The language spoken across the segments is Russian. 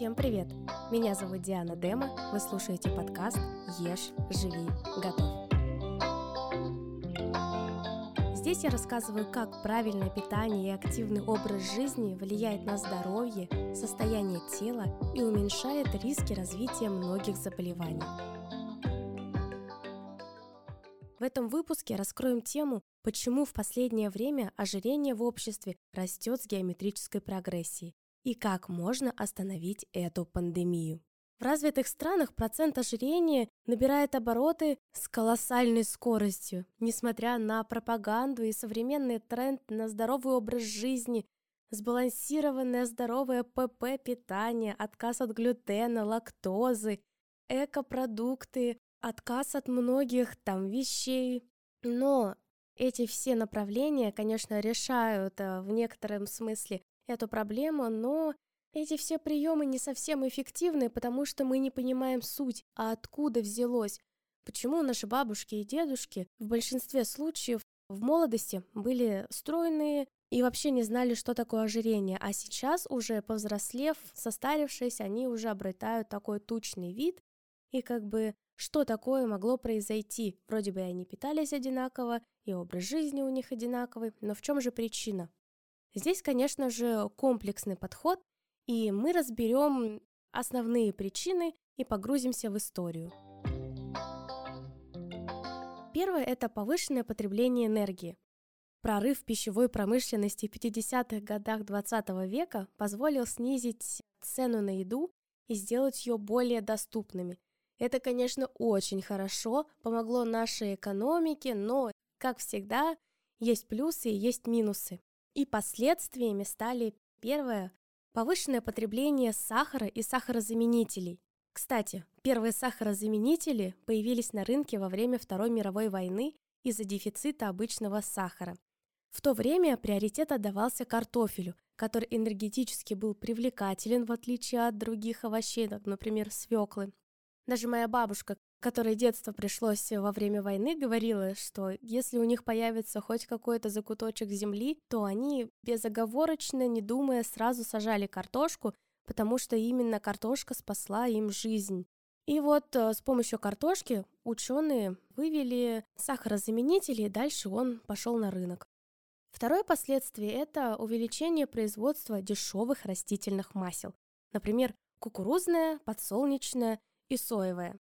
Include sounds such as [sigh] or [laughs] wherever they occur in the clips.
Всем привет! Меня зовут Диана Дема, вы слушаете подкаст «Ешь, живи, готовь». Здесь я рассказываю, как правильное питание и активный образ жизни влияет на здоровье, состояние тела и уменьшает риски развития многих заболеваний. В этом выпуске раскроем тему, почему в последнее время ожирение в обществе растет с геометрической прогрессией и как можно остановить эту пандемию. В развитых странах процент ожирения набирает обороты с колоссальной скоростью, несмотря на пропаганду и современный тренд на здоровый образ жизни, сбалансированное здоровое ПП питание, отказ от глютена, лактозы, экопродукты, отказ от многих там вещей. Но эти все направления, конечно, решают э, в некотором смысле эту проблему, но эти все приемы не совсем эффективны, потому что мы не понимаем суть, а откуда взялось. Почему наши бабушки и дедушки в большинстве случаев в молодости были стройные и вообще не знали, что такое ожирение, а сейчас уже повзрослев, состарившись, они уже обретают такой тучный вид, и как бы что такое могло произойти? Вроде бы они питались одинаково, и образ жизни у них одинаковый, но в чем же причина? Здесь, конечно же, комплексный подход, и мы разберем основные причины и погрузимся в историю. Первое – это повышенное потребление энергии. Прорыв пищевой промышленности в 50-х годах 20 века позволил снизить цену на еду и сделать ее более доступными. Это, конечно, очень хорошо, помогло нашей экономике, но, как всегда, есть плюсы и есть минусы. И последствиями стали первое – повышенное потребление сахара и сахарозаменителей. Кстати, первые сахарозаменители появились на рынке во время Второй мировой войны из-за дефицита обычного сахара. В то время приоритет отдавался картофелю, который энергетически был привлекателен в отличие от других овощей, например, свеклы. Даже моя бабушка, которой детство пришлось во время войны, говорила, что если у них появится хоть какой-то закуточек земли, то они безоговорочно, не думая, сразу сажали картошку, потому что именно картошка спасла им жизнь. И вот э, с помощью картошки ученые вывели сахарозаменители, и дальше он пошел на рынок. Второе последствие – это увеличение производства дешевых растительных масел, например, кукурузное, подсолнечное и соевое.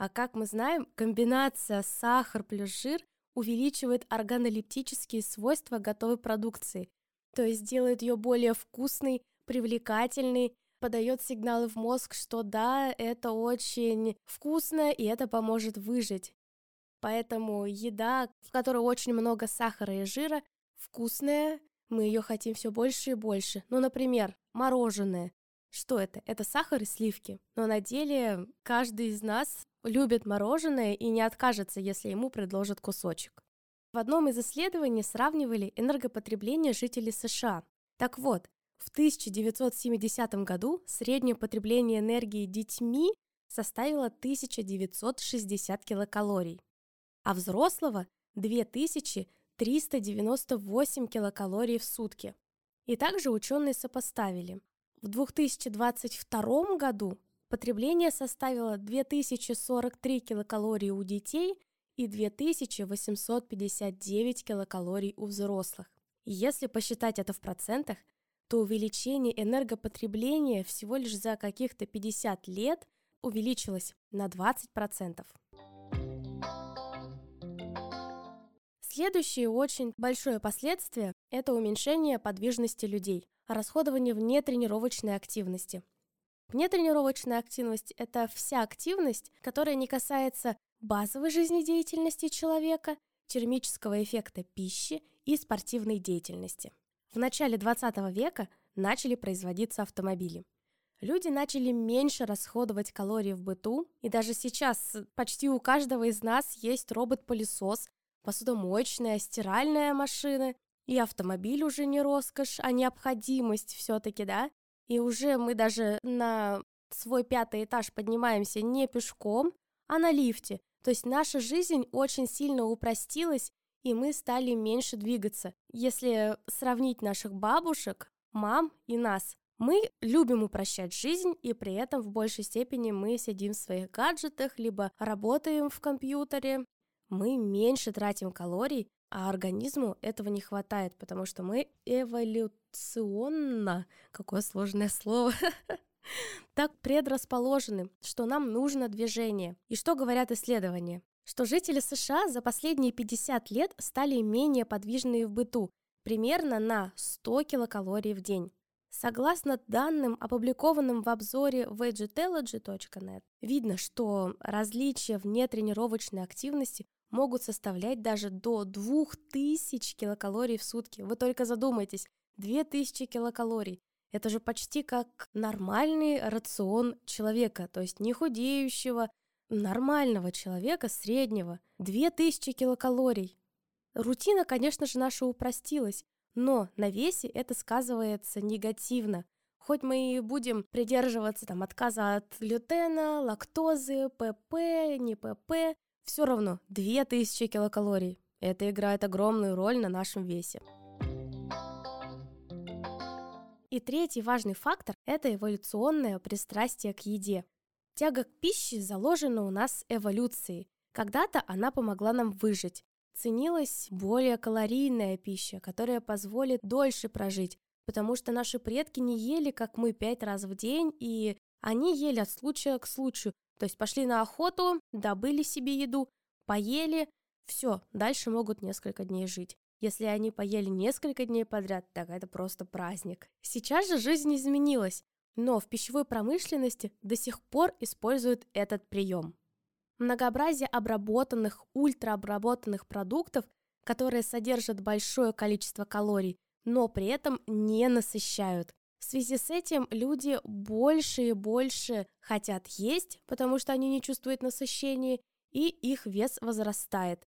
А как мы знаем, комбинация сахар плюс жир увеличивает органолептические свойства готовой продукции, то есть делает ее более вкусной, привлекательной, подает сигналы в мозг, что да, это очень вкусно и это поможет выжить. Поэтому еда, в которой очень много сахара и жира, вкусная, мы ее хотим все больше и больше. Ну, например, мороженое. Что это? Это сахар и сливки. Но на деле каждый из нас любит мороженое и не откажется, если ему предложат кусочек. В одном из исследований сравнивали энергопотребление жителей США. Так вот, в 1970 году среднее потребление энергии детьми составило 1960 килокалорий, а взрослого – 2398 килокалорий в сутки. И также ученые сопоставили. В 2022 году Потребление составило 2043 килокалории у детей и 2859 килокалорий у взрослых. Если посчитать это в процентах, то увеличение энергопотребления всего лишь за каких-то 50 лет увеличилось на 20%. Следующее очень большое последствие – это уменьшение подвижности людей, расходование вне тренировочной активности, Нетренировочная активность – это вся активность, которая не касается базовой жизнедеятельности человека, термического эффекта пищи и спортивной деятельности. В начале 20 века начали производиться автомобили. Люди начали меньше расходовать калории в быту, и даже сейчас почти у каждого из нас есть робот-пылесос, посудомоечная, стиральная машина, и автомобиль уже не роскошь, а необходимость все-таки, да? И уже мы даже на свой пятый этаж поднимаемся не пешком, а на лифте. То есть наша жизнь очень сильно упростилась, и мы стали меньше двигаться. Если сравнить наших бабушек, мам и нас, Мы любим упрощать жизнь, и при этом в большей степени мы сидим в своих гаджетах, либо работаем в компьютере. Мы меньше тратим калорий, а организму этого не хватает, потому что мы эволюционно, какое сложное слово, [laughs] так предрасположены, что нам нужно движение. И что говорят исследования? Что жители США за последние 50 лет стали менее подвижные в быту, примерно на 100 килокалорий в день. Согласно данным, опубликованным в обзоре vegetology.net, видно, что различия в нетренировочной активности могут составлять даже до 2000 килокалорий в сутки. Вы только задумайтесь, 2000 килокалорий. Это же почти как нормальный рацион человека, то есть не худеющего, нормального человека, среднего. 2000 килокалорий. Рутина, конечно же, наша упростилась, но на весе это сказывается негативно. Хоть мы и будем придерживаться там отказа от глютена, лактозы, ПП, не ПП, все равно 2000 килокалорий. Это играет огромную роль на нашем весе. И третий важный фактор – это эволюционное пристрастие к еде. Тяга к пище заложена у нас эволюцией. Когда-то она помогла нам выжить. Ценилась более калорийная пища, которая позволит дольше прожить, потому что наши предки не ели, как мы, пять раз в день, и они ели от случая к случаю. То есть пошли на охоту, добыли себе еду, поели, все, дальше могут несколько дней жить. Если они поели несколько дней подряд, так это просто праздник. Сейчас же жизнь изменилась, но в пищевой промышленности до сих пор используют этот прием. Многообразие обработанных, ультраобработанных продуктов, которые содержат большое количество калорий, но при этом не насыщают. В связи с этим люди больше и больше хотят есть, потому что они не чувствуют насыщения, и их вес возрастает.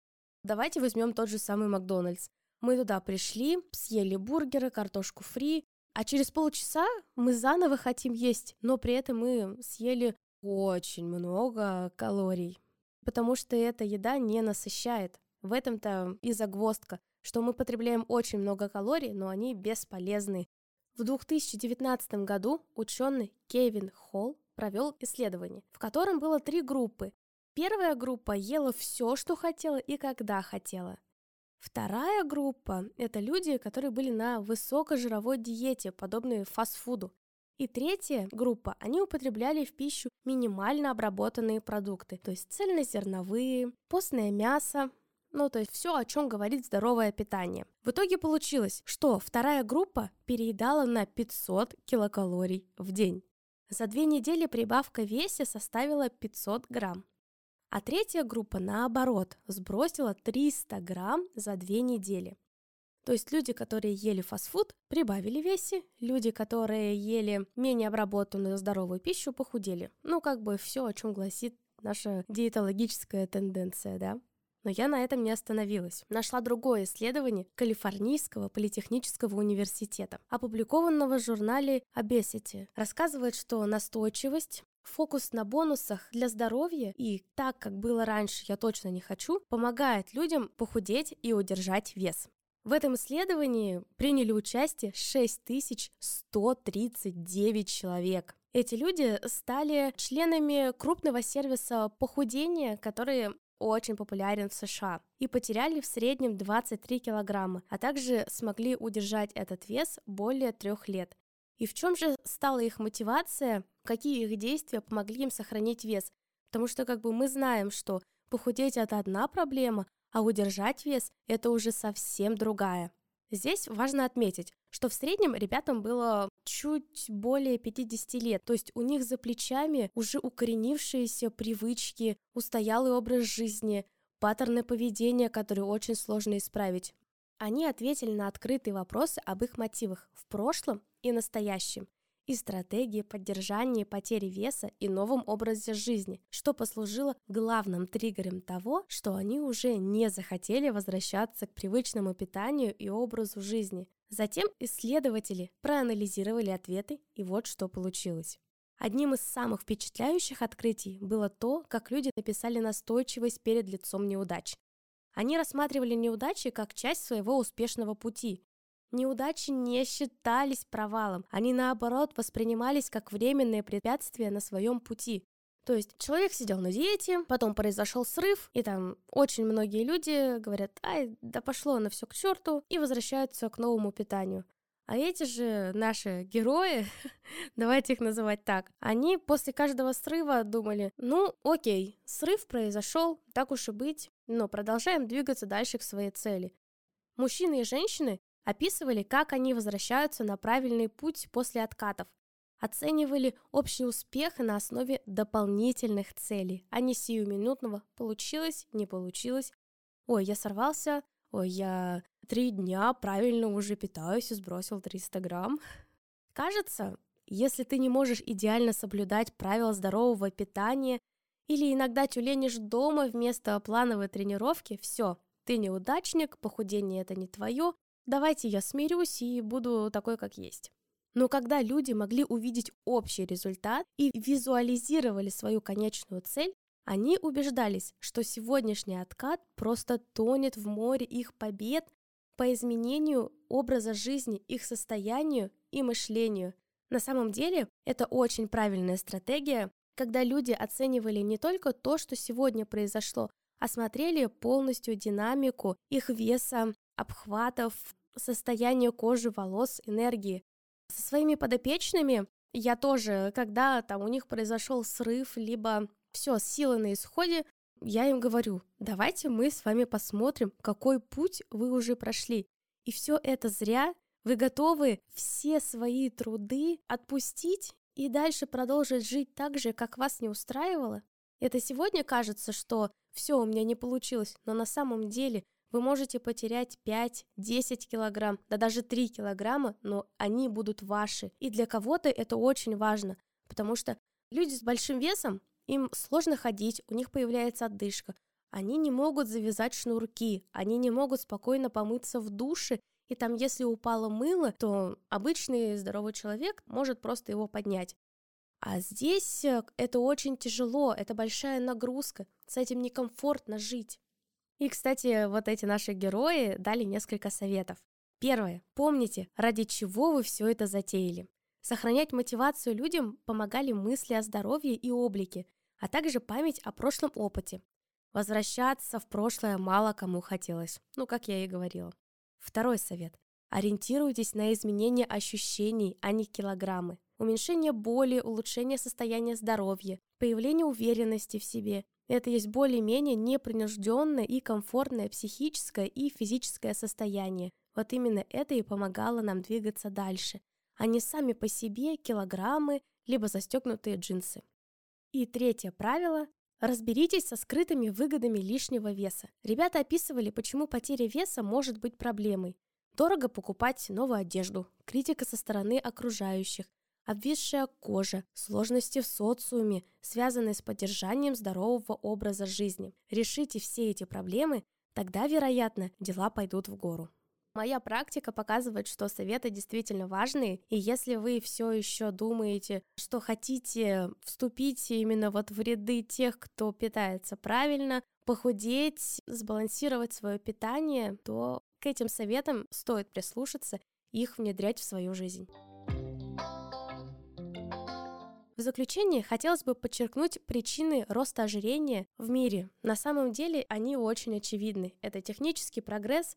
Давайте возьмем тот же самый Макдональдс. Мы туда пришли, съели бургеры, картошку фри, а через полчаса мы заново хотим есть, но при этом мы съели очень много калорий, потому что эта еда не насыщает. В этом-то и загвоздка, что мы потребляем очень много калорий, но они бесполезны. В 2019 году ученый Кевин Холл провел исследование, в котором было три группы. Первая группа ела все, что хотела и когда хотела. Вторая группа – это люди, которые были на высокожировой диете, подобной фастфуду. И третья группа, они употребляли в пищу минимально обработанные продукты, то есть цельнозерновые, постное мясо, ну, то есть все, о чем говорит здоровое питание. В итоге получилось, что вторая группа переедала на 500 килокалорий в день. За две недели прибавка в весе составила 500 грамм. А третья группа, наоборот, сбросила 300 грамм за две недели. То есть люди, которые ели фастфуд, прибавили весе, люди, которые ели менее обработанную здоровую пищу, похудели. Ну, как бы все, о чем гласит наша диетологическая тенденция, да. Но я на этом не остановилась. Нашла другое исследование Калифорнийского политехнического университета, опубликованного в журнале Obesity. Рассказывает, что настойчивость, фокус на бонусах для здоровья и так, как было раньше, я точно не хочу, помогает людям похудеть и удержать вес. В этом исследовании приняли участие 6139 человек. Эти люди стали членами крупного сервиса похудения, который очень популярен в США, и потеряли в среднем 23 килограмма, а также смогли удержать этот вес более трех лет. И в чем же стала их мотивация, какие их действия помогли им сохранить вес? Потому что как бы мы знаем, что похудеть это одна проблема, а удержать вес это уже совсем другая. Здесь важно отметить, что в среднем ребятам было чуть более 50 лет, то есть у них за плечами уже укоренившиеся привычки, устоялый образ жизни, паттерны поведения, которые очень сложно исправить. Они ответили на открытые вопросы об их мотивах в прошлом и настоящем, и стратегии поддержания потери веса и новом образе жизни, что послужило главным триггером того, что они уже не захотели возвращаться к привычному питанию и образу жизни. Затем исследователи проанализировали ответы, и вот что получилось. Одним из самых впечатляющих открытий было то, как люди написали настойчивость перед лицом неудач. Они рассматривали неудачи как часть своего успешного пути. Неудачи не считались провалом, они наоборот воспринимались как временные препятствия на своем пути. То есть человек сидел на диете, потом произошел срыв, и там очень многие люди говорят, ай, да пошло на все к черту, и возвращаются к новому питанию. А эти же наши герои, [laughs] давайте их называть так, они после каждого срыва думали, ну окей, срыв произошел, так уж и быть, но продолжаем двигаться дальше к своей цели. Мужчины и женщины описывали, как они возвращаются на правильный путь после откатов, оценивали общий успех на основе дополнительных целей, а не сиюминутного «получилось, не получилось», «ой, я сорвался», «ой, я три дня правильно уже питаюсь и сбросил 300 грамм». Кажется, если ты не можешь идеально соблюдать правила здорового питания или иногда тюленишь дома вместо плановой тренировки, все, ты неудачник, похудение это не твое, давайте я смирюсь и буду такой, как есть. Но когда люди могли увидеть общий результат и визуализировали свою конечную цель, они убеждались, что сегодняшний откат просто тонет в море их побед по изменению образа жизни, их состоянию и мышлению. На самом деле, это очень правильная стратегия, когда люди оценивали не только то, что сегодня произошло, а смотрели полностью динамику их веса, обхватов, состояние кожи, волос, энергии. Со своими подопечными я тоже, когда там у них произошел срыв, либо все, силы на исходе, я им говорю, давайте мы с вами посмотрим, какой путь вы уже прошли. И все это зря, вы готовы все свои труды отпустить и дальше продолжить жить так же, как вас не устраивало? Это сегодня кажется, что все у меня не получилось, но на самом деле вы можете потерять 5-10 килограмм, да даже 3 килограмма, но они будут ваши. И для кого-то это очень важно, потому что люди с большим весом, им сложно ходить, у них появляется отдышка. Они не могут завязать шнурки, они не могут спокойно помыться в душе, и там, если упало мыло, то обычный здоровый человек может просто его поднять. А здесь э, это очень тяжело, это большая нагрузка, с этим некомфортно жить. И, кстати, вот эти наши герои дали несколько советов. Первое. Помните, ради чего вы все это затеяли. Сохранять мотивацию людям помогали мысли о здоровье и облике, а также память о прошлом опыте. Возвращаться в прошлое мало кому хотелось, ну, как я и говорила. Второй совет. Ориентируйтесь на изменение ощущений, а не килограммы. Уменьшение боли, улучшение состояния здоровья, появление уверенности в себе, это есть более-менее непринужденное и комфортное психическое и физическое состояние. Вот именно это и помогало нам двигаться дальше, а не сами по себе килограммы либо застегнутые джинсы. И третье правило Разберитесь со скрытыми выгодами лишнего веса. Ребята описывали, почему потеря веса может быть проблемой. Дорого покупать новую одежду, критика со стороны окружающих, обвисшая кожа, сложности в социуме, связанные с поддержанием здорового образа жизни. Решите все эти проблемы, тогда, вероятно, дела пойдут в гору. Моя практика показывает, что советы действительно важные, и если вы все еще думаете, что хотите вступить именно вот в ряды тех, кто питается правильно, похудеть, сбалансировать свое питание, то к этим советам стоит прислушаться их внедрять в свою жизнь. В заключение хотелось бы подчеркнуть причины роста ожирения в мире. На самом деле они очень очевидны. Это технический прогресс,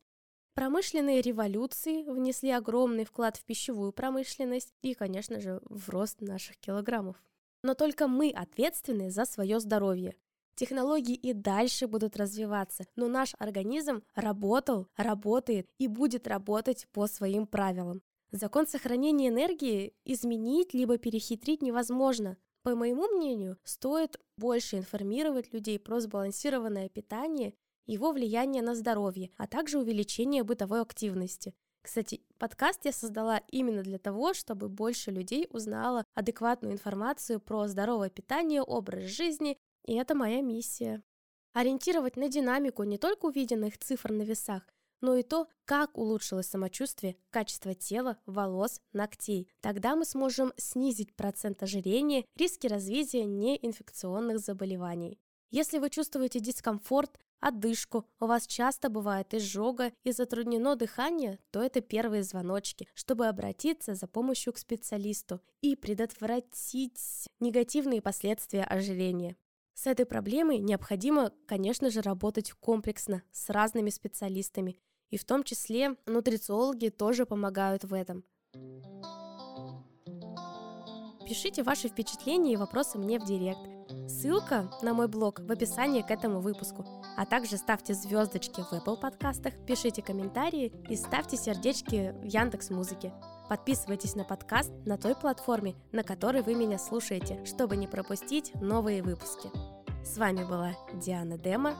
Промышленные революции внесли огромный вклад в пищевую промышленность и, конечно же, в рост наших килограммов. Но только мы ответственны за свое здоровье. Технологии и дальше будут развиваться, но наш организм работал, работает и будет работать по своим правилам. Закон сохранения энергии изменить либо перехитрить невозможно. По моему мнению, стоит больше информировать людей про сбалансированное питание, его влияние на здоровье, а также увеличение бытовой активности. Кстати, подкаст я создала именно для того, чтобы больше людей узнало адекватную информацию про здоровое питание, образ жизни, и это моя миссия. Ориентировать на динамику не только увиденных цифр на весах, но и то, как улучшилось самочувствие, качество тела, волос, ногтей. Тогда мы сможем снизить процент ожирения, риски развития неинфекционных заболеваний. Если вы чувствуете дискомфорт, одышку, у вас часто бывает изжога и затруднено дыхание, то это первые звоночки, чтобы обратиться за помощью к специалисту и предотвратить негативные последствия ожирения. С этой проблемой необходимо, конечно же, работать комплексно с разными специалистами, и в том числе нутрициологи тоже помогают в этом. Пишите ваши впечатления и вопросы мне в директ. Ссылка на мой блог в описании к этому выпуску. А также ставьте звездочки в Apple подкастах, пишите комментарии и ставьте сердечки в Яндекс Музыке. Подписывайтесь на подкаст на той платформе, на которой вы меня слушаете, чтобы не пропустить новые выпуски. С вами была Диана Дема.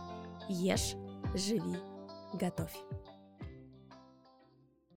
Ешь, живи, готовь.